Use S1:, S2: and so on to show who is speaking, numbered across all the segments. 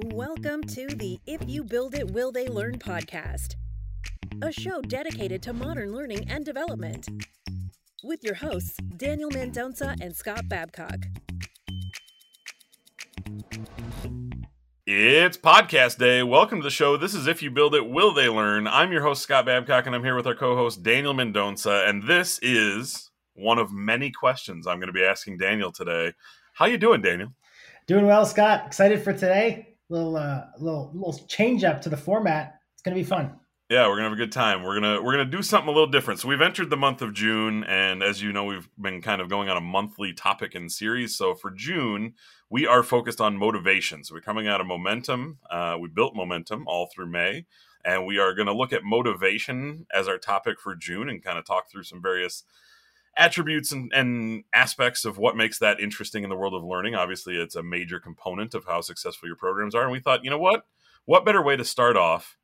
S1: Welcome to the If You Build It, Will They Learn podcast, a show dedicated to modern learning and development. With your hosts, Daniel Mendonca and Scott Babcock.
S2: It's podcast day. Welcome to the show. This is If You Build It, Will They Learn? I'm your host, Scott Babcock, and I'm here with our co host, Daniel Mendonca. And this is one of many questions I'm going to be asking Daniel today. How you doing, Daniel?
S3: Doing well, Scott. Excited for today little uh, little little change up to the format. It's gonna be fun.
S2: Yeah, we're gonna have a good time. We're gonna we're gonna do something a little different. So we've entered the month of June, and as you know, we've been kind of going on a monthly topic and series. So for June, we are focused on motivation. So we're coming out of momentum. Uh, we built momentum all through May, and we are to look at motivation as our topic for June and kind of talk through some various attributes and, and, aspects of what makes that interesting in the world of learning. Obviously, it's a major component of how successful your programs are. And we thought, you know what? What better way to start off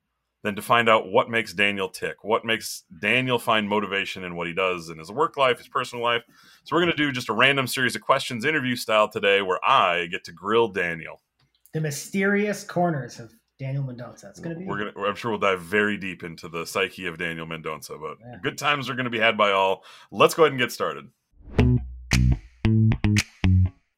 S2: than to find out what makes Daniel tick? What makes Daniel find motivation in what he does in his work life, his personal life? So, we're going to do just a random series of questions, interview style today, where I get to grill Daniel.
S3: The mysterious corners of Daniel Mendonca. It's going to be.
S2: We're gonna. I'm sure we'll dive very deep into the psyche of Daniel Mendonca, but yeah. good times are going to be had by all. Let's go ahead and get started.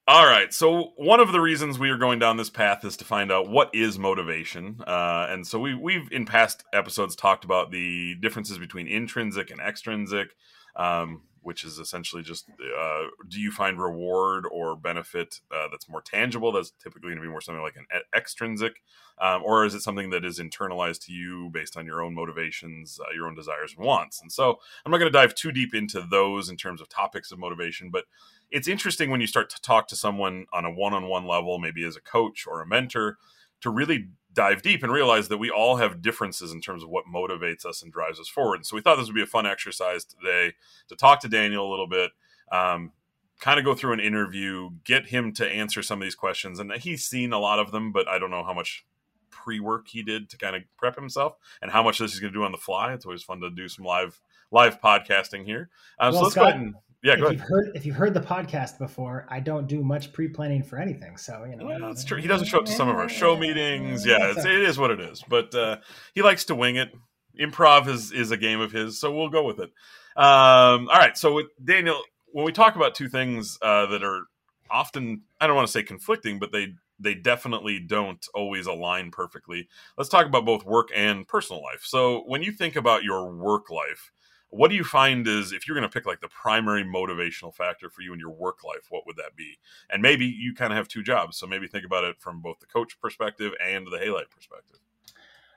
S2: All right. So one of the reasons we are going down this path is to find out what is motivation, uh, and so we we've in past episodes talked about the differences between intrinsic and extrinsic. Um, which is essentially just uh, do you find reward or benefit uh, that's more tangible? That's typically going to be more something like an extrinsic, um, or is it something that is internalized to you based on your own motivations, uh, your own desires and wants? And so I'm not going to dive too deep into those in terms of topics of motivation, but it's interesting when you start to talk to someone on a one on one level, maybe as a coach or a mentor, to really dive deep and realize that we all have differences in terms of what motivates us and drives us forward. And so we thought this would be a fun exercise today to talk to Daniel a little bit, um, kind of go through an interview, get him to answer some of these questions. And he's seen a lot of them, but I don't know how much pre work he did to kind of prep himself and how much this he's going to do on the fly. It's always fun to do some live live podcasting here. Um, well, so let's Scott, go ahead and yeah,
S3: if You've heard, if you've heard the podcast before, I don't do much pre-planning for anything. So you know,
S2: yeah, that's true. He doesn't show up to some of our show meetings. Yeah, it's, it is what it is. But uh, he likes to wing it. Improv is is a game of his, so we'll go with it. Um, all right. So with Daniel, when we talk about two things uh, that are often, I don't want to say conflicting, but they they definitely don't always align perfectly. Let's talk about both work and personal life. So when you think about your work life what do you find is if you're going to pick like the primary motivational factor for you in your work life what would that be? And maybe you kind of have two jobs so maybe think about it from both the coach perspective and the halite perspective.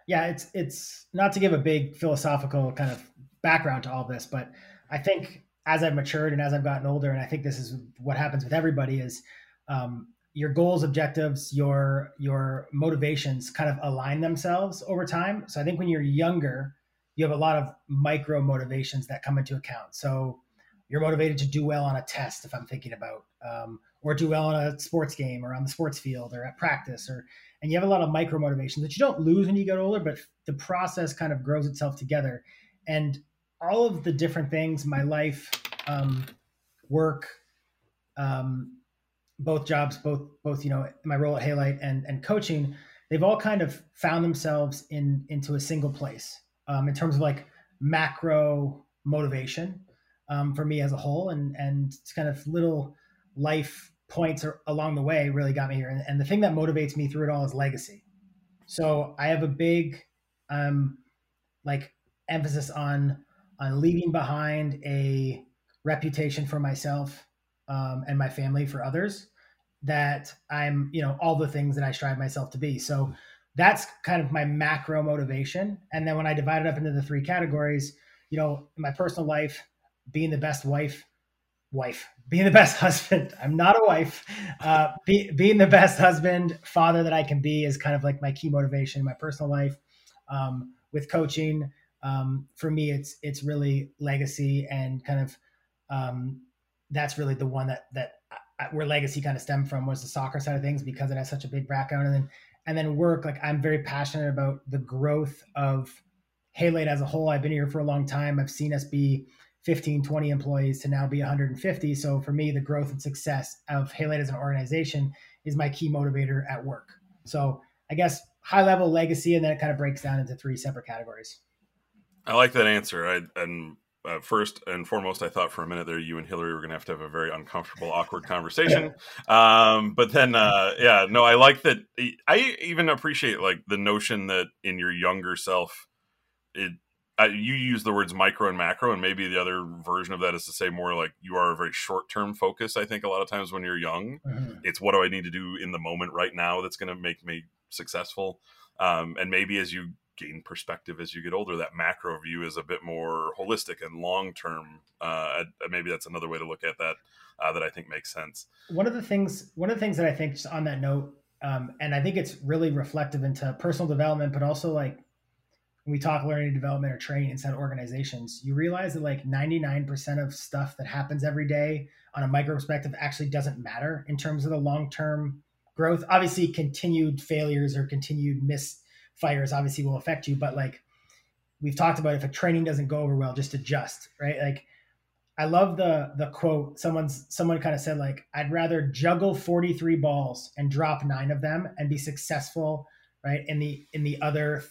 S3: Yeah it's it's not to give a big philosophical kind of background to all this but i think as i've matured and as i've gotten older and i think this is what happens with everybody is um, your goals objectives your your motivations kind of align themselves over time. So i think when you're younger you have a lot of micro motivations that come into account. So you're motivated to do well on a test, if I'm thinking about, um, or do well on a sports game or on the sports field or at practice, or and you have a lot of micro motivations that you don't lose when you get older, but the process kind of grows itself together. And all of the different things, my life, um, work, um, both jobs, both both you know my role at Halite and and coaching, they've all kind of found themselves in into a single place um, in terms of like macro motivation um, for me as a whole, and and kind of little life points are, along the way really got me here. And, and, the thing that motivates me through it all is legacy. So I have a big um, like emphasis on on leaving behind a reputation for myself um, and my family for others that I'm, you know, all the things that I strive myself to be. So that's kind of my macro motivation. And then when I divide it up into the three categories, you know, my personal life, being the best wife, wife, being the best husband. I'm not a wife. Uh, be, being the best husband, father that I can be is kind of like my key motivation in my personal life. Um, with coaching, um, for me, it's it's really legacy and kind of um, that's really the one that that I, where legacy kind of stemmed from was the soccer side of things because it has such a big background. And then and then work like i'm very passionate about the growth of halite as a whole i've been here for a long time i've seen us be 15 20 employees to now be 150 so for me the growth and success of halite as an organization is my key motivator at work so I guess high level legacy, and then it kind of breaks down into three separate categories.
S2: I like that answer. I and uh, first and foremost, I thought for a minute there you and Hillary were going to have to have a very uncomfortable, awkward conversation. Um, but then, uh, yeah, no, I like that. I even appreciate like the notion that in your younger self, it uh, you use the words micro and macro, and maybe the other version of that is to say more like you are a very short term focus. I think a lot of times when you're young, mm-hmm. it's what do I need to do in the moment right now that's going to make me successful. Um, and maybe as you gain perspective as you get older, that macro view is a bit more holistic and long term. Uh, maybe that's another way to look at that uh, that I think makes sense.
S3: One of the things, one of the things that I think, just on that note, um, and I think it's really reflective into personal development, but also like when we talk learning development or training inside organizations, you realize that like 99% of stuff that happens every day on a micro perspective actually doesn't matter in terms of the long term growth. Obviously, continued failures or continued misfires obviously will affect you, but like we've talked about, if a training doesn't go over well, just adjust, right? Like I love the the quote. Someone's someone kind of said like, "I'd rather juggle 43 balls and drop nine of them and be successful, right? In the in the other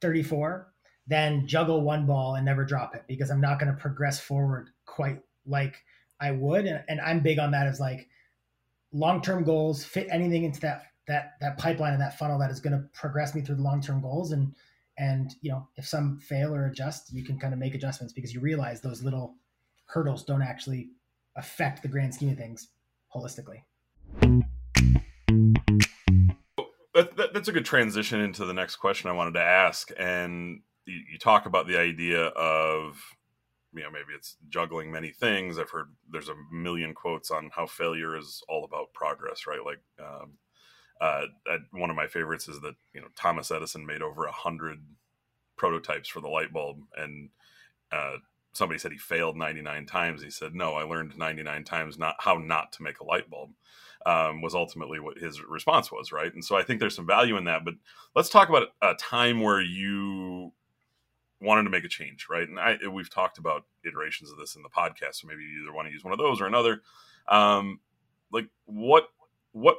S3: 34 than juggle one ball and never drop it because I'm not going to progress forward quite like I would. And, and I'm big on that as like long-term goals, fit anything into that, that, that pipeline and that funnel that is going to progress me through the long-term goals. And, and, you know, if some fail or adjust, you can kind of make adjustments because you realize those little hurdles don't actually affect the grand scheme of things holistically
S2: that, that, that's a good transition into the next question I wanted to ask. And you, you, talk about the idea of, you know, maybe it's juggling many things. I've heard there's a million quotes on how failure is all about progress, right? Like, um, uh, one of my favorites is that you know Thomas Edison made over a hundred prototypes for the light bulb, and uh, somebody said he failed 99 times. He said, "No, I learned 99 times not how not to make a light bulb." um, was ultimately what his response was, right? And so I think there's some value in that. But let's talk about a time where you wanted to make a change, right? And I, we've talked about iterations of this in the podcast, so maybe you either want to use one of those or another. Um, like what what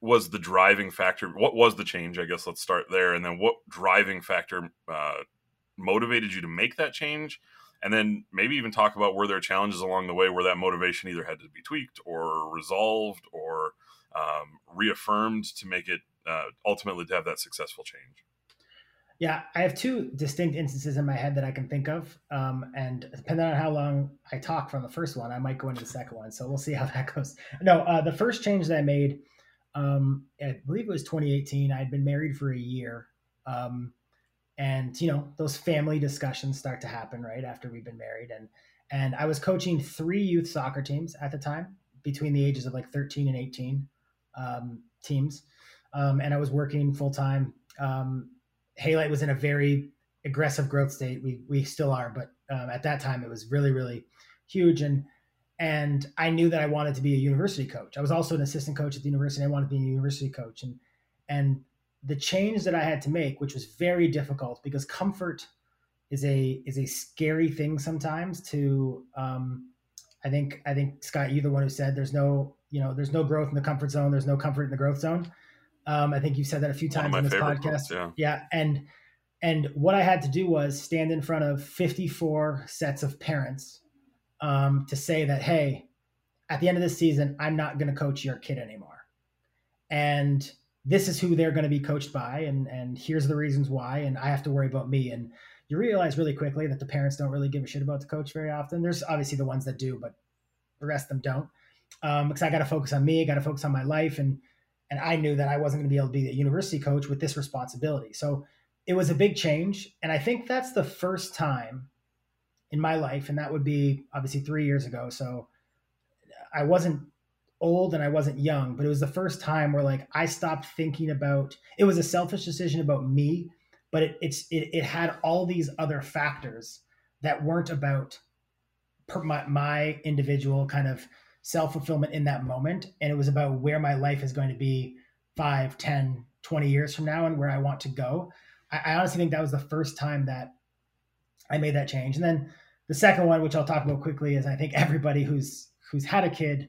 S2: was the driving factor? What was the change? I guess let's start there, and then what driving factor uh, motivated you to make that change? and then maybe even talk about were there challenges along the way where that motivation either had to be tweaked or resolved or um, reaffirmed to make it uh, ultimately to have that successful change
S3: yeah i have two distinct instances in my head that i can think of um, and depending on how long i talk from the first one i might go into the second one so we'll see how that goes. No uh, the first change that i made um, i believe it was 2018 i had been married for a year um, and you know those family discussions start to happen right after we've been married and and i was coaching three youth soccer teams at the time between the ages of like 13 and 18 um, teams um, and i was working full-time um, halite was in a very aggressive growth state we, we still are but um, at that time it was really really huge and and i knew that i wanted to be a university coach i was also an assistant coach at the university i wanted to be a university coach and and the change that I had to make, which was very difficult because comfort is a is a scary thing sometimes. To um, I think I think Scott, you the one who said there's no you know there's no growth in the comfort zone. There's no comfort in the growth zone. Um, I think you've said that a few times on this podcast. Quotes, yeah. yeah, and and what I had to do was stand in front of 54 sets of parents um, to say that hey, at the end of this season, I'm not going to coach your kid anymore, and this is who they're going to be coached by and and here's the reasons why and i have to worry about me and you realize really quickly that the parents don't really give a shit about the coach very often there's obviously the ones that do but the rest of them don't um, because i got to focus on me i got to focus on my life and and i knew that i wasn't going to be able to be a university coach with this responsibility. So it was a big change and i think that's the first time in my life and that would be obviously three years ago so i wasn't old and I wasn't young, but it was the first time where like I stopped thinking about it was a selfish decision about me, but it, it's it, it had all these other factors that weren't about my, my individual kind of self fulfillment in that moment, and it was about where my life is going to be 5, 10, 20 years from now and where I want to go. I, I honestly think that was the first time that I made that change, and then the second one, which I'll talk about quickly, is I think everybody who's who's had a kid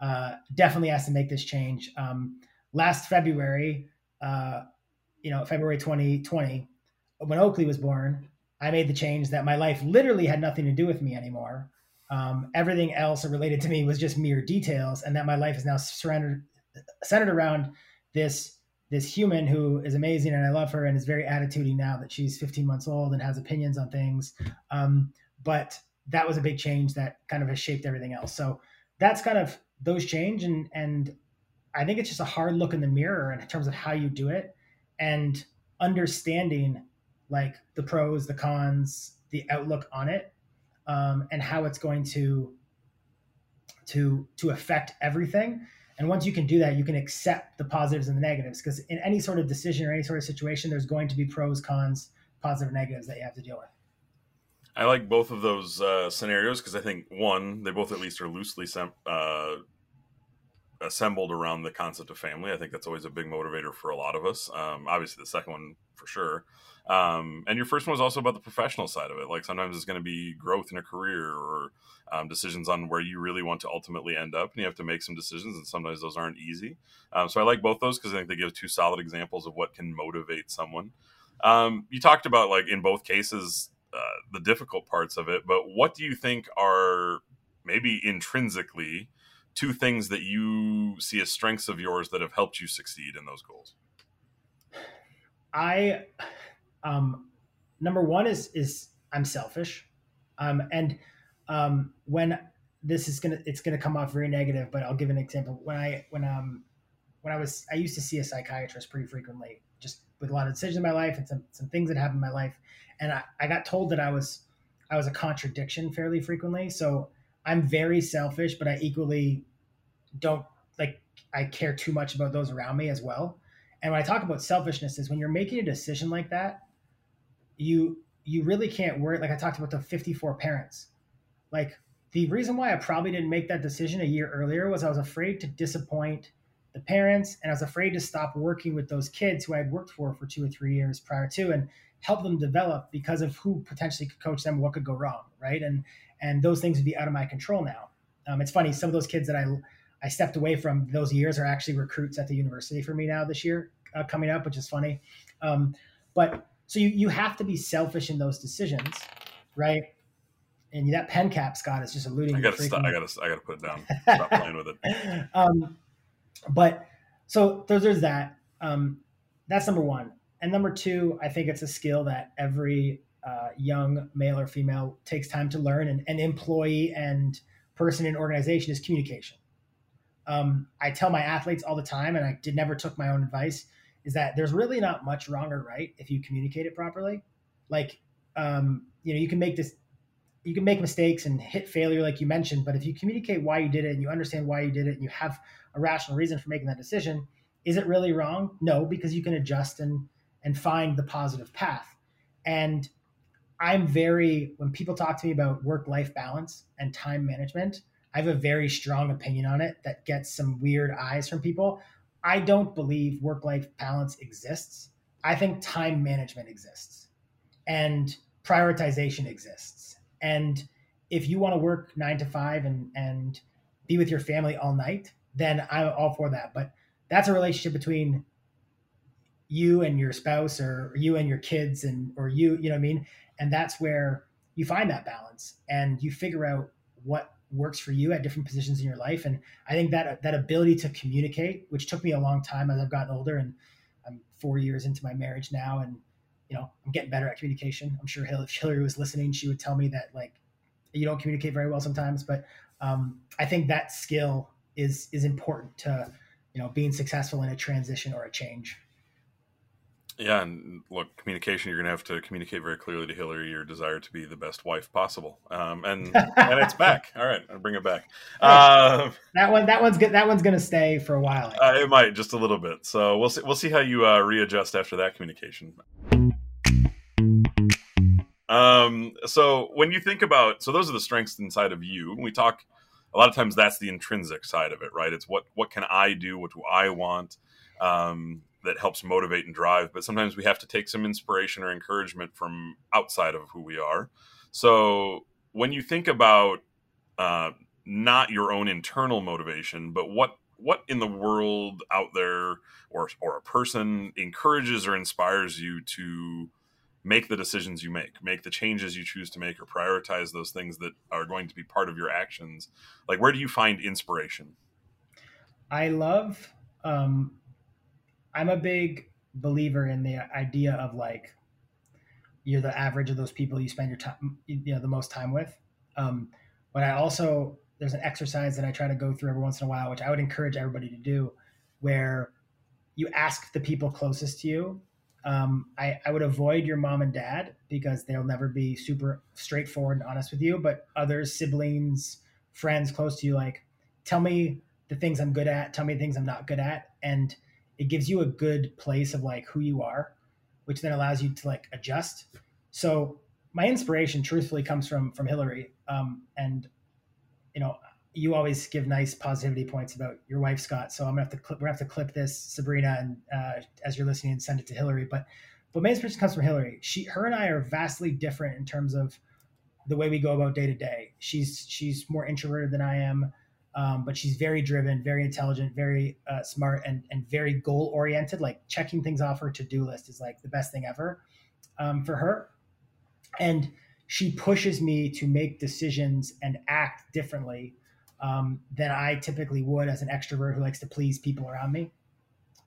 S3: uh, definitely has to make this change. Um, last February, uh, you know, February 2020, when Oakley was born, I made the change that my life literally had nothing to do with me anymore. Um, everything else related to me was just mere details, and that my life is now centered around this this human who is amazing and I love her and is very attitudey now that she's 15 months old and has opinions on things. Um, but that was a big change that kind of has shaped everything else. So that's kind of those change and and I think it's just a hard look in the mirror in terms of how you do it and understanding like the pros, the cons, the outlook on it, um, and how it's going to to to affect everything. And once you can do that, you can accept the positives and the negatives because in any sort of decision or any sort of situation, there's going to be pros, cons, positive, negatives that you have to deal with.
S2: I like both of those uh, scenarios because I think one, they both at least are loosely sem- uh, assembled around the concept of family. I think that's always a big motivator for a lot of us. Um, obviously, the second one for sure. Um, and your first one was also about the professional side of it. Like sometimes it's going to be growth in a career or um, decisions on where you really want to ultimately end up, and you have to make some decisions, and sometimes those aren't easy. Um, so I like both those because I think they give two solid examples of what can motivate someone. Um, you talked about like in both cases uh, the difficult parts of it, but what do you think are maybe intrinsically two things that you see as strengths of yours that have helped you succeed in those goals?
S3: I, um, number one is is I'm selfish, um, and um, when this is gonna it's gonna come off very negative, but I'll give an example. When I when um when I was I used to see a psychiatrist pretty frequently, just with a lot of decisions in my life and some some things that happened in my life, and I, I got told that I was I was a contradiction fairly frequently. So I'm very selfish, but I equally don't like I care too much about those around me as well. And when I talk about selfishness is when you're making a decision like that, you you really can't worry like I talked about the 54 parents. Like the reason why I probably didn't make that decision a year earlier was I was afraid to disappoint the parents and I was afraid to stop working with those kids who I had worked for for 2 or 3 years prior to and help them develop because of who potentially could coach them what could go wrong, right? And and those things would be out of my control now. Um, it's funny some of those kids that I I stepped away from those years are actually recruits at the university for me now this year uh, coming up, which is funny. Um, but so you, you have to be selfish in those decisions, right? And that pen cap, Scott, is just alluding.
S2: I gotta stop. I gotta. I gotta put it down. Stop playing with it.
S3: Um, but so there's, there's that. Um, that's number one. And number two, I think it's a skill that every uh, young male or female takes time to learn. And an employee and person in organization is communication um, I tell my athletes all the time, and I did never took my own advice, is that there's really not much wrong or right if you communicate it properly. Like, um, you know, you can make this, you can make mistakes and hit failure, like you mentioned, but if you communicate why you did it and you understand why you did it and you have a rational reason for making that decision, is it really wrong? No, because you can adjust and and find the positive path. And I'm very when people talk to me about work life balance and time management, I have a very strong opinion on it that gets some weird eyes from people. I don't believe work life balance exists. I think time management exists and prioritization exists. And if you want to work nine to five and, and be with your family all night, then I'm all for that. But that's a relationship between you and your spouse or you and your kids and or you, you know what I mean? And that's where you find that balance and you figure out what works for you at different positions in your life. And I think that that ability to communicate, which took me a long time as I've gotten older, and I'm four years into my marriage now, and you know I'm getting better at communication. I'm sure if Hillary was listening, she would tell me that like you don't communicate very well sometimes, but um, I think that skill is is important to you know being successful in a transition or a change.
S2: Yeah, and look, communication. You're going to have to communicate very clearly to Hillary your desire to be the best wife possible. Um, and and it's back. All right, I'll bring it back.
S3: Uh, that one, that one's good. That one's going to stay for a while.
S2: Uh, it might just a little bit. So we'll see. We'll see how you uh, readjust after that communication. Um. So when you think about, so those are the strengths inside of you. We talk a lot of times. That's the intrinsic side of it, right? It's what what can I do? What do I want? Um, that helps motivate and drive but sometimes we have to take some inspiration or encouragement from outside of who we are so when you think about uh, not your own internal motivation but what what in the world out there or or a person encourages or inspires you to make the decisions you make, make the changes you choose to make, or prioritize those things that are going to be part of your actions? Like, where do you find inspiration?
S3: I love. Um, I'm a big believer in the idea of like you're the average of those people you spend your time, you know, the most time with. Um, but I also there's an exercise that I try to go through every once in a while, which I would encourage everybody to do, where you ask the people closest to you. Um, I, I would avoid your mom and dad because they'll never be super straightforward and honest with you. But others, siblings, friends close to you, like, tell me the things I'm good at, tell me the things I'm not good at. And it gives you a good place of like who you are, which then allows you to like adjust. So my inspiration truthfully comes from from Hillary. Um, and you know, you always give nice positivity points about your wife, Scott. So I'm gonna have to clip, we're gonna have to clip this, Sabrina, and uh, as you're listening, and send it to Hillary. But but my inspiration comes from Hillary. She, her, and I are vastly different in terms of the way we go about day to day. She's she's more introverted than I am, um, but she's very driven, very intelligent, very uh, smart, and and very goal oriented. Like checking things off her to do list is like the best thing ever um, for her, and she pushes me to make decisions and act differently um, than I typically would as an extrovert who likes to please people around me.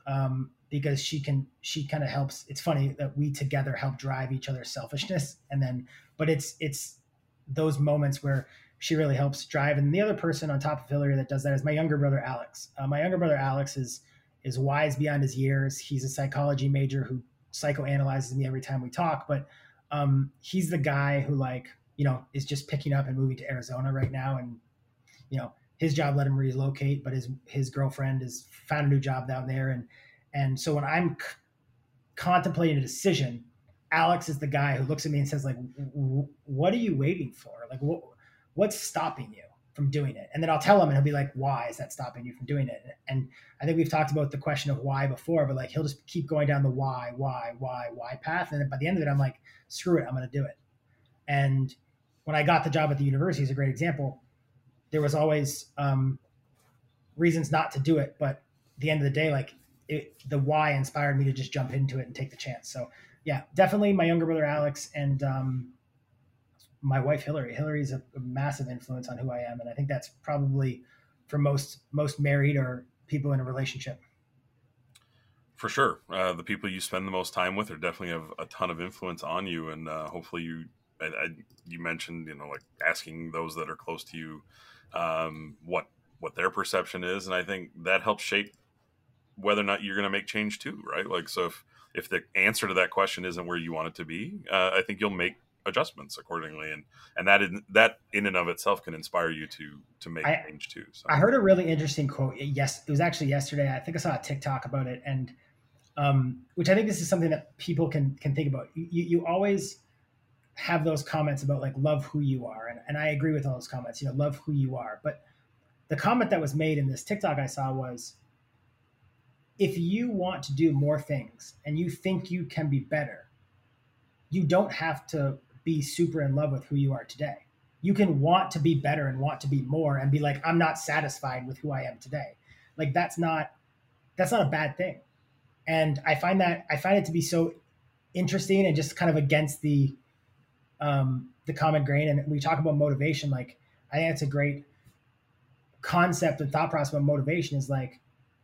S3: Um, because she can, she kind of helps. It's funny that we together help drive each other's selfishness, and then, but it's it's those moments where she really helps drive. And the other person on top of Hillary that does that is my younger brother Alex. Uh, my younger brother Alex is is wise beyond his years. He's a psychology major who psychoanalyzes me every time we talk, but um, he's the guy who like you know is just picking up and moving to Arizona right now, and you know his job let him relocate, but his his girlfriend has found a new job down there, and and so when I'm c- contemplating a decision, Alex is the guy who looks at me and says like, "What are you waiting for? Like, what what's stopping you?" from doing it. And then I'll tell him and he'll be like, why is that stopping you from doing it? And I think we've talked about the question of why before, but like he'll just keep going down the why, why, why, why path. And by the end of it, I'm like, screw it, I'm going to do it. And when I got the job at the university is a great example. There was always um, reasons not to do it, but the end of the day, like it, the why inspired me to just jump into it and take the chance. So yeah, definitely my younger brother Alex and um, my wife Hillary. Hillary's a, a massive influence on who I am, and I think that's probably for most most married or people in a relationship.
S2: For sure, uh, the people you spend the most time with are definitely have a ton of influence on you, and uh, hopefully you. I, I, you mentioned, you know, like asking those that are close to you um, what what their perception is, and I think that helps shape whether or not you're going to make change too, right? Like, so if if the answer to that question isn't where you want it to be, uh, I think you'll make adjustments accordingly and and that in that in and of itself can inspire you to to make I, change too
S3: so. I heard a really interesting quote yes it was actually yesterday i think i saw a tiktok about it and um which i think this is something that people can can think about. You you always have those comments about like love who you are and, and i agree with all those comments you know love who you are but the comment that was made in this tiktok i saw was if you want to do more things and you think you can be better you don't have to be super in love with who you are today. You can want to be better and want to be more and be like, I'm not satisfied with who I am today. Like that's not that's not a bad thing. And I find that I find it to be so interesting and just kind of against the um the common grain. And we talk about motivation, like I think it's a great concept and thought process about motivation is like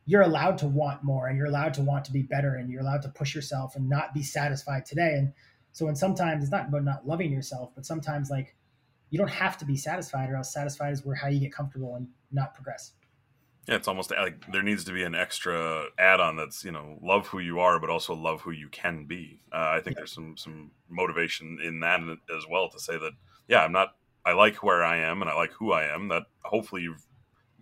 S3: you're allowed to want more and you're allowed to want to be better and you're allowed to push yourself and not be satisfied today. And so when sometimes it's not about not loving yourself, but sometimes like you don't have to be satisfied, or else satisfied is where how you get comfortable and not progress.
S2: Yeah, it's almost like there needs to be an extra add-on that's you know love who you are, but also love who you can be. Uh, I think yeah. there's some some motivation in that as well to say that yeah, I'm not. I like where I am and I like who I am. That hopefully you've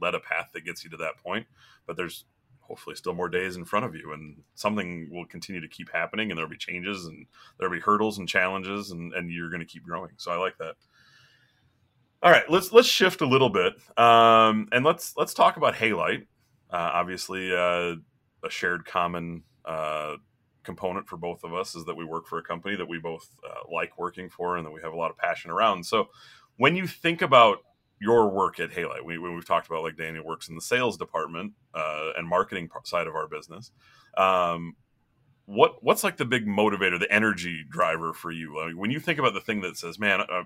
S2: led a path that gets you to that point, but there's hopefully still more days in front of you and something will continue to keep happening and there'll be changes and there'll be hurdles and challenges and, and you're going to keep growing. So i like that. All right let's let's shift a little bit um, and let's let's talk about halite uh, obviously uh, a shared common uh, component for both of us is that we work for a company that we both uh, like working for and that we have a lot of passion around. So when you think about your work at Halite. We, when we've talked about like Daniel works in the sales department uh, and marketing side of our business. Um, what what's like the big motivator, the energy driver for you? I mean, when you think about the thing that says, "Man, I,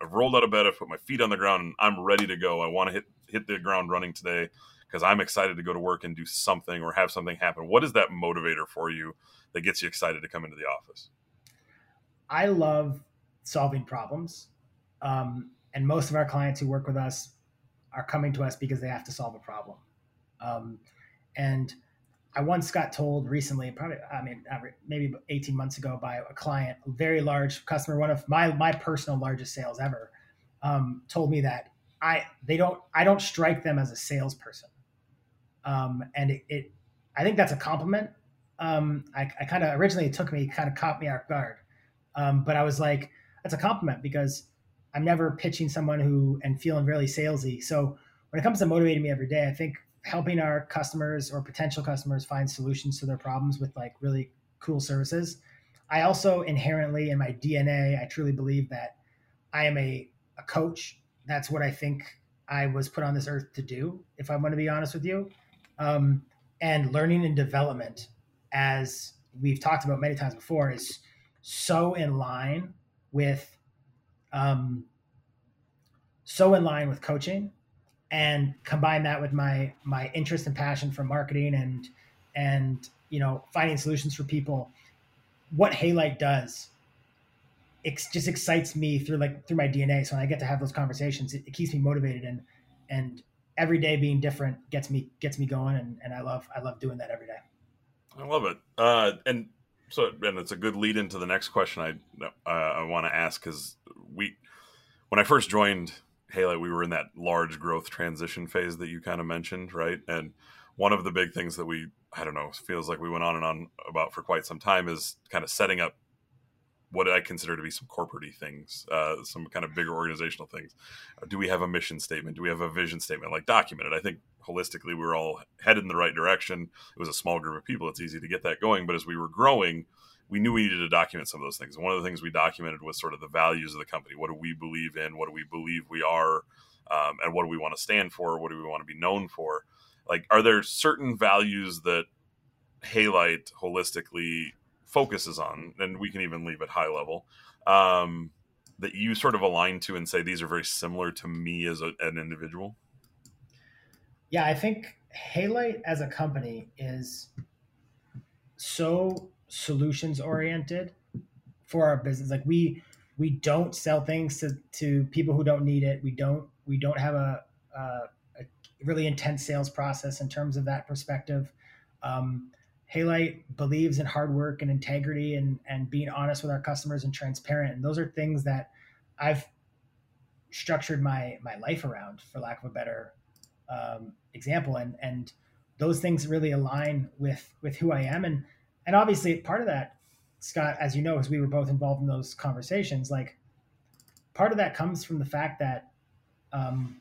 S2: have rolled out of bed, I've put my feet on the ground, and I'm ready to go. I want to hit hit the ground running today because I'm excited to go to work and do something or have something happen." What is that motivator for you that gets you excited to come into the office?
S3: I love solving problems, um, and most of our clients who work with us are coming to us because they have to solve a problem, um, and I once got told recently, probably, I mean, maybe 18 months ago by a client, a very large customer, one of my, my personal largest sales ever, um, told me that I, they don't, I don't strike them as a salesperson. Um, and it, it, I think that's a compliment. Um, I, I kind of originally it took me, kind of caught me off guard. Um, but I was like, that's a compliment because I'm never pitching someone who and feeling really salesy. So when it comes to motivating me every day, I think helping our customers or potential customers find solutions to their problems with like really cool services. I also inherently in my DNA, I truly believe that I am a, a coach. That's what I think I was put on this earth to do, if I'm going to be honest with you. Um, and learning and development, as we've talked about many times before, is so in line with um, so in line with coaching and combine that with my my interest and passion for marketing and and you know finding solutions for people what halite does it just excites me through like through my dna so when i get to have those conversations it, it keeps me motivated and and every day being different gets me gets me going and, and i love i love doing that every day.
S2: I love it. Uh and so and it's a good lead into the next question i uh, i want to ask because we when i first joined Halite, we were in that large growth transition phase that you kind of mentioned, right? And one of the big things that we, I don't know, feels like we went on and on about for quite some time is kind of setting up what I consider to be some corporate things, uh, some kind of bigger organizational things. Do we have a mission statement? Do we have a vision statement? Like documented. I think holistically we were all headed in the right direction. It was a small group of people. It's easy to get that going. But as we were growing, we knew we needed to document some of those things. One of the things we documented was sort of the values of the company. What do we believe in? What do we believe we are? Um, and what do we want to stand for? What do we want to be known for? Like, are there certain values that Halite holistically focuses on, and we can even leave it high level, um, that you sort of align to and say these are very similar to me as a, an individual?
S3: Yeah, I think Halite as a company is so solutions oriented for our business. Like we we don't sell things to, to people who don't need it. We don't we don't have a, a, a really intense sales process in terms of that perspective. Um, Halite believes in hard work and integrity and and being honest with our customers and transparent. And those are things that I've structured my my life around, for lack of a better um, example. And and those things really align with with who I am. And and obviously part of that scott as you know as we were both involved in those conversations like part of that comes from the fact that um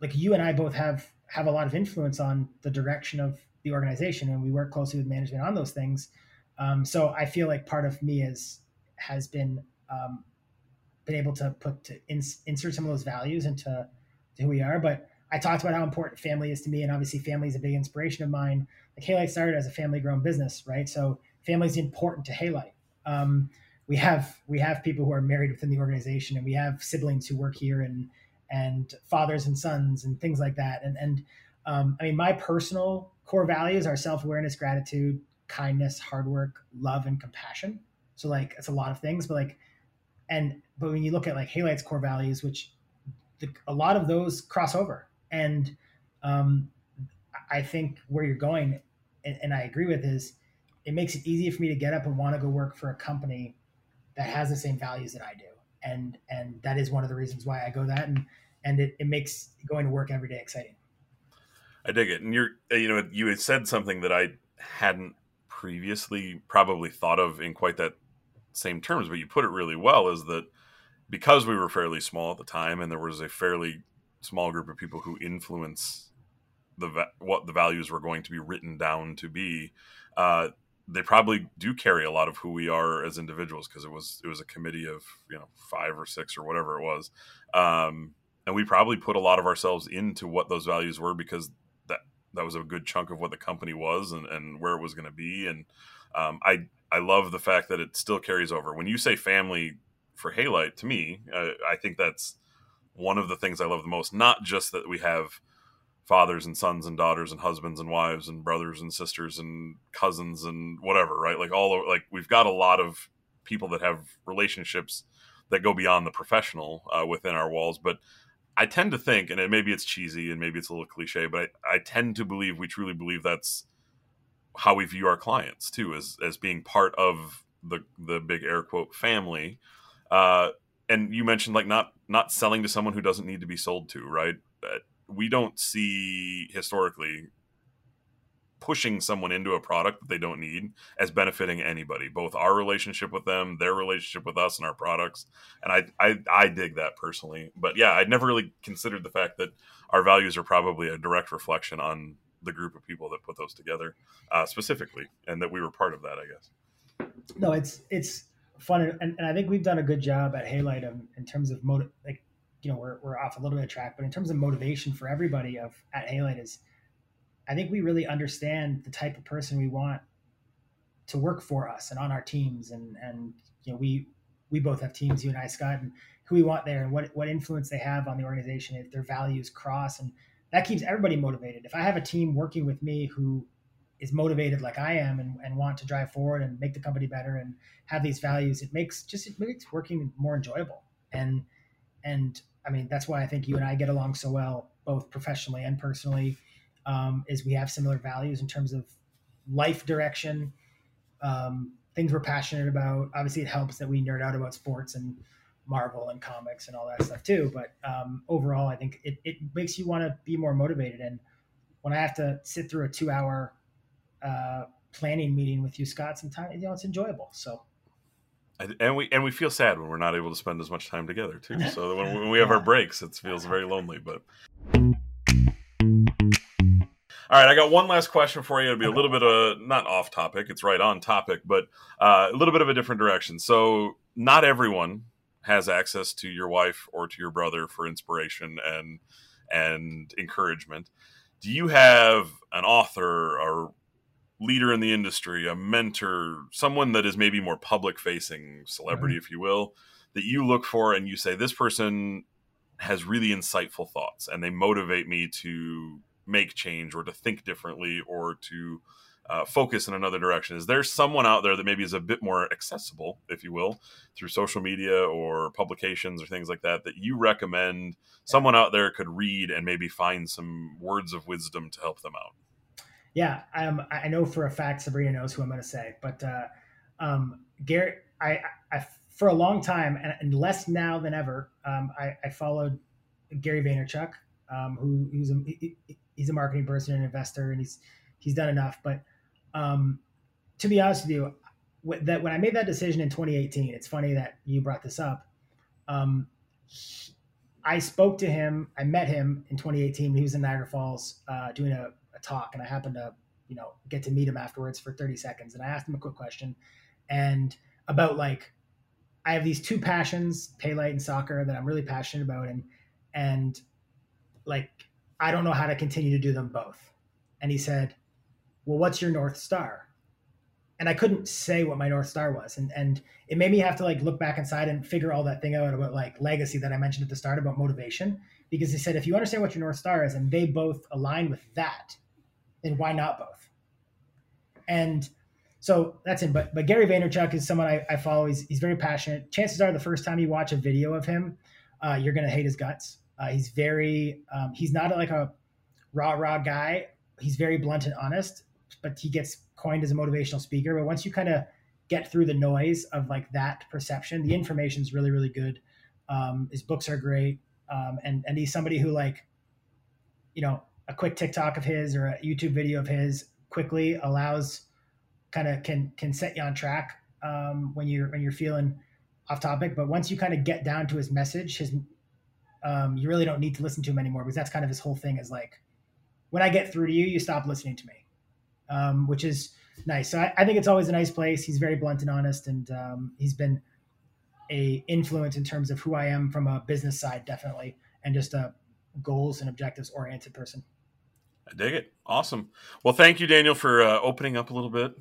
S3: like you and i both have have a lot of influence on the direction of the organization and we work closely with management on those things um, so i feel like part of me is has been um, been able to put to ins- insert some of those values into who we are but i talked about how important family is to me and obviously family is a big inspiration of mine like Halite started as a family grown business, right? So family is important to Halite. Um, we have we have people who are married within the organization, and we have siblings who work here, and and fathers and sons, and things like that. And and um, I mean, my personal core values are self awareness, gratitude, kindness, hard work, love, and compassion. So like it's a lot of things, but like, and but when you look at like Halite's core values, which the, a lot of those cross over, and um, I think where you're going, and, and, I agree with, is it makes it easier for me to get up and want to go work for a company that has the same values that I do, and and that is one of the reasons why I go that, and and it, it makes going to work every day exciting.
S2: I dig it, and you're you know you had said something that I hadn't previously probably thought of in quite that same terms, but you put it really well. Is that because we were fairly small at the time, and there was a fairly small group of people who influence the what the values were going to be written down to be, uh, they probably do carry a lot of who we are as individuals because it was it was a committee of you know five or six or whatever it was, um, and we probably put a lot of ourselves into what those values were because that was a good chunk of what the company was and, and where it was going to be. And um, I I love the fact that it still carries over. When you say family for Halite, to me, uh, I think that's one of the things I love the most. Not just that we have fathers and sons and daughters and husbands and wives and brothers and sisters and cousins and whatever, right? Like all of, like we've got a lot of people that have relationships that go beyond the professional uh, within our walls, but I tend to think, and maybe it's cheesy and maybe it's a little cliche, but I, I, tend to believe we truly believe that's how we view our clients too, as as being part of the the big air quote family. Uh, and you mentioned like not not selling to someone who doesn't need to be sold to, right? We don't see historically pushing someone into a product that they don't need as benefiting anybody both our relationship with them their relationship with us and our products. And I, I i dig that personally. But yeah i'd never really considered the fact that our values are probably a direct reflection on the group of people that put those together uh, specifically and that we were part of that i guess.
S3: No it's it's fun and, and i think we've done a good job at halite um, in terms of motive like you know we're, we're off a little bit of track but in terms of motivation for everybody of at halite is I think we really understand the type of person we want to work for us and on our teams. And, and, you know, we, we both have teams, you and I, Scott, and who we want there and what, what influence they have on the organization, if their values cross. And that keeps everybody motivated. If I have a team working with me who is motivated like I am and, and want to drive forward and make the company better and have these values, it makes just, it makes working more enjoyable. And, and I mean, that's why I think you and I get along so well, both professionally and personally um, is we have similar values in terms of life direction, um, things we're passionate about. Obviously, it helps that we nerd out about sports and Marvel and comics and all that stuff too. But um, overall, I think it, it makes you want to be more motivated. And when I have to sit through a two hour uh, planning meeting with you, Scott, sometimes you know it's enjoyable. So.
S2: And we and we feel sad when we're not able to spend as much time together too. So when, when we have our breaks, it feels very lonely. But all right, I got one last question for you. It'll be a little bit of not off topic; it's right on topic, but uh, a little bit of a different direction. So, not everyone has access to your wife or to your brother for inspiration and and encouragement. Do you have an author or leader in the industry, a mentor, someone that is maybe more public facing, celebrity, mm-hmm. if you will, that you look for and you say this person has really insightful thoughts and they motivate me to make change or to think differently or to uh, focus in another direction? Is there someone out there that maybe is a bit more accessible, if you will, through social media or publications or things like that, that you recommend someone out there could read and maybe find some words of wisdom to help them out?
S3: Yeah, um, I know for a fact Sabrina knows who I'm going to say, but uh, um, Gary, I, I, for a long time and, less now than ever, um, I, I, followed Gary Vaynerchuk, um, who who's a, he's a marketing person and investor, and he's he's done enough. But um, to be honest with you, that when I made that decision in 2018, it's funny that you brought this up. Um, I spoke to him. I met him in 2018. He was in Niagara Falls uh, doing a, a, talk, and I happened to, you know, get to meet him afterwards for 30 seconds. And I asked him a quick question, and about like, I have these two passions, Halite and soccer, that I'm really passionate about, and and like I don't know how to continue to do them both. And he said, Well, what's your North Star? And I couldn't say what my North Star was. And and it made me have to like look back inside and figure all that thing out about like legacy that I mentioned at the start about motivation. Because he said, if you understand what your North Star is and they both align with that, then why not both? And so that's it. But but Gary Vaynerchuk is someone I, I follow. He's, he's very passionate. Chances are the first time you watch a video of him, uh, you're gonna hate his guts. Uh, he's very um, he's not like a raw raw guy. He's very blunt and honest, but he gets coined as a motivational speaker. But once you kind of get through the noise of like that perception, the information is really really good. Um, his books are great, um, and and he's somebody who like, you know, a quick TikTok of his or a YouTube video of his quickly allows kind of can can set you on track um, when you're when you're feeling off topic. But once you kind of get down to his message, his um, you really don't need to listen to him anymore because that's kind of his whole thing is like, when I get through to you, you stop listening to me, um, which is nice. So I, I, think it's always a nice place. He's very blunt and honest, and um, he's been a influence in terms of who I am from a business side, definitely. and just a goals and objectives oriented person.
S2: I dig it. Awesome. Well, thank you, Daniel, for uh, opening up a little bit,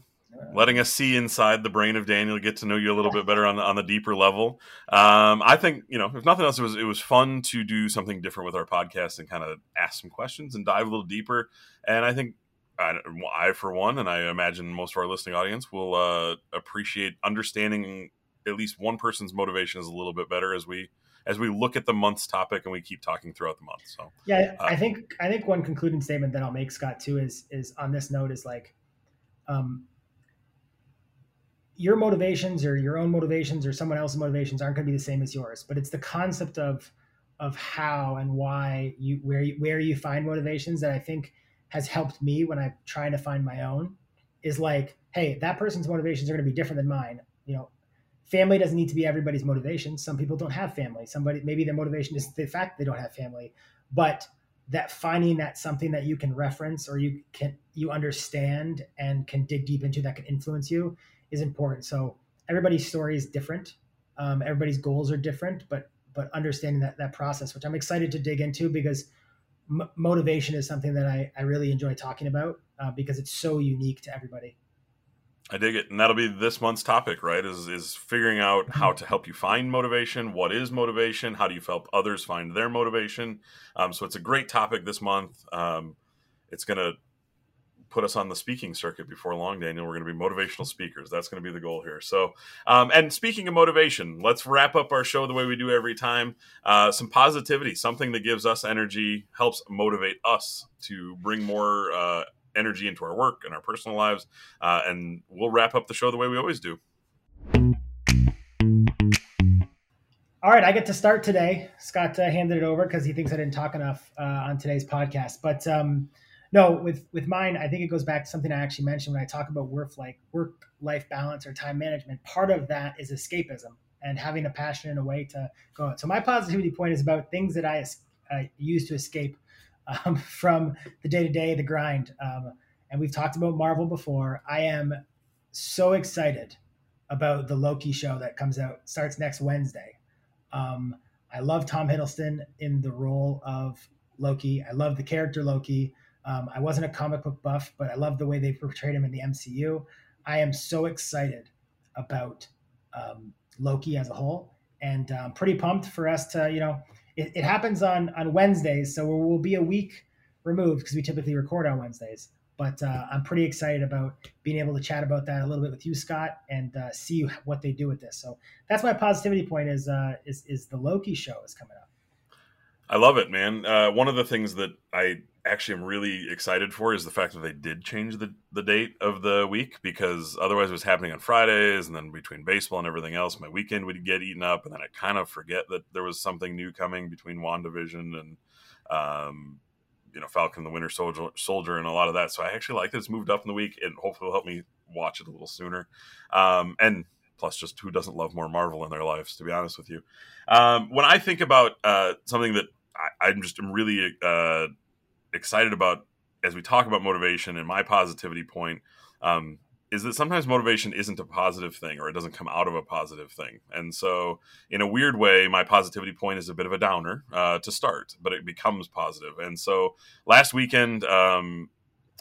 S2: letting us see inside the brain of Daniel, get to know you a little bit better on the, on the deeper level. Um, I think you know, if nothing else, it was it was fun to do something different with our podcast and kind of ask some questions and dive a little deeper. And I think I, I for one, and I imagine most of our listening audience will uh, appreciate understanding at least one person's motivation is a little bit better as we as we look at the month's topic and we keep talking throughout the month. So
S3: yeah, uh, I think I think one concluding statement that I'll make, Scott, too, is is on this note is like, um, your motivations or your own motivations or someone else's motivations aren't going to be the same as yours, but it's the concept of of how and why you where you, where you find motivations that I think has helped me when I'm trying to find my own. Is like, hey, that person's motivations are going to be different than mine. You know, family doesn't need to be everybody's motivation. Some people don't have family. Somebody maybe their motivation is the fact they don't have family, but that finding that something that you can reference or you can you understand and can dig deep into that can influence you is important. So everybody's story is different. Um, everybody's goals are different, but but understanding that that process, which I'm excited to dig into because m- motivation is something that I, I really enjoy talking about uh, because it's so unique to everybody.
S2: I dig it, and that'll be this month's topic, right? Is is figuring out how mm-hmm. to help you find motivation. What is motivation? How do you help others find their motivation? Um, so it's a great topic this month. Um, it's going to put us on the speaking circuit before long, Daniel. We're going to be motivational speakers. That's going to be the goal here. So, um, and speaking of motivation, let's wrap up our show the way we do every time. Uh, some positivity, something that gives us energy, helps motivate us to bring more. Uh, energy into our work and our personal lives. Uh, and we'll wrap up the show the way we always do.
S3: All right, I get to start today. Scott uh, handed it over because he thinks I didn't talk enough uh, on today's podcast. But um, no, with with mine, I think it goes back to something I actually mentioned when I talk about work like work life balance or time management. Part of that is escapism and having a passion and a way to go on. So my positivity point is about things that I, I use to escape um, from the day to day, the grind. Um, and we've talked about Marvel before. I am so excited about the Loki show that comes out starts next Wednesday. Um, I love Tom Hiddleston in the role of Loki. I love the character Loki. Um, I wasn't a comic book buff, but I love the way they portrayed him in the MCU. I am so excited about um, Loki as a whole, and um, pretty pumped for us to, you know, it, it happens on on Wednesdays, so we'll be a week removed because we typically record on Wednesdays. But uh, I'm pretty excited about being able to chat about that a little bit with you, Scott, and uh, see what they do with this. So that's my positivity point. Is uh, is is the Loki show is coming up.
S2: I love it, man. Uh, one of the things that I actually am really excited for is the fact that they did change the, the date of the week because otherwise it was happening on Fridays and then between baseball and everything else, my weekend would get eaten up and then I kind of forget that there was something new coming between WandaVision and um, you know Falcon the Winter Soldier, Soldier and a lot of that. So I actually like that it's moved up in the week and hopefully will help me watch it a little sooner. Um, and plus just who doesn't love more Marvel in their lives, to be honest with you. Um, when I think about uh, something that I, am just I'm really uh, excited about as we talk about motivation and my positivity point um, is that sometimes motivation isn't a positive thing or it doesn't come out of a positive thing. And so, in a weird way, my positivity point is a bit of a downer uh, to start, but it becomes positive. And so, last weekend, um,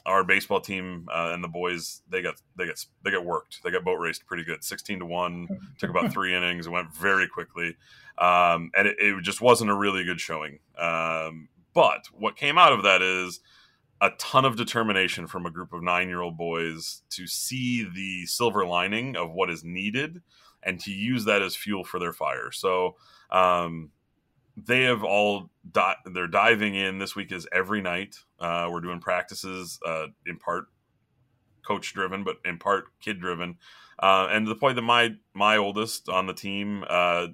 S2: our baseball team uh, and the boys they got they got they got worked. They got boat raced pretty good, sixteen to one. Took about three innings. It went very quickly, um, and it, it, just wasn't a really good showing. Um, but what came out of that is a ton of determination from a group of nine year old boys to see the silver lining of what is needed and to use that as fuel for their fire. So, um, they have all di- they're diving in. This week is every night. Uh, we're doing practices uh, in part coach driven, but in part kid driven. Uh, and to the point that my my oldest on the team uh,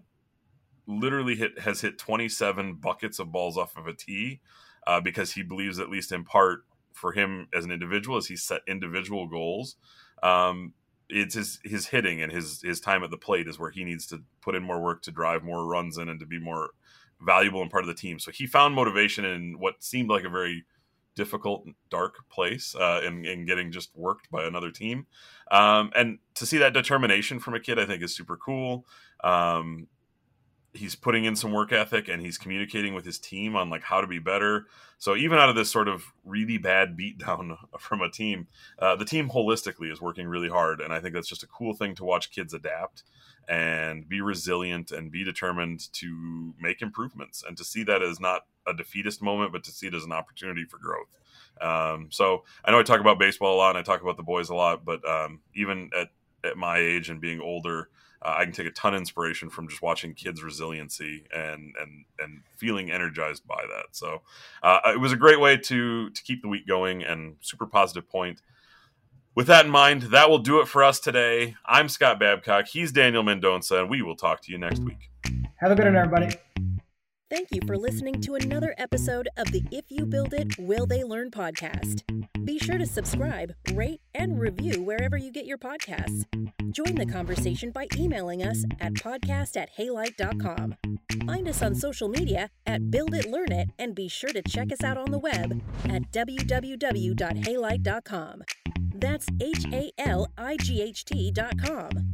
S2: literally hit has hit 27 buckets of balls off of a tee uh, because he believes, at least in part, for him as an individual, as he set individual goals. Um, it's his his hitting and his his time at the plate is where he needs to put in more work to drive more runs in and to be more valuable and part of the team. So he found motivation in what seemed like a very difficult, dark place uh, in, in getting just worked by another team. Um, and to see that determination from a kid, I think is super cool. Um, he's putting in some work ethic and he's communicating with his team on like how to be better. So even out of this sort of really bad beatdown from a team, uh, the team holistically is working really hard, and I think that's just a cool thing to watch kids adapt and be resilient and be determined to make improvements and to see that as not a defeatist moment, but to see it as an opportunity for growth. Um, so I know I talk about baseball a lot and I talk about the boys a lot, but um, even at, at my age and being older, uh, I can take a ton of inspiration from just watching kids' resiliency and and and feeling energized by that. So uh, it was a great way to to keep the week going and super positive point. With that in mind, that will do it for us today. I'm Scott Babcock. He's Daniel Mendonca, and we will talk to you next week.
S3: Have a good one, everybody.
S1: Thank you for listening to another episode of the If You Build It, Will They Learn podcast. Be sure to subscribe, rate, and review wherever you get your podcasts. Join the conversation by emailing us at podcast at haylight.com. Find us on social media at Build It Learn It, and be sure to check us out on the web at www.haylight.com. That's H A L I G H T.com.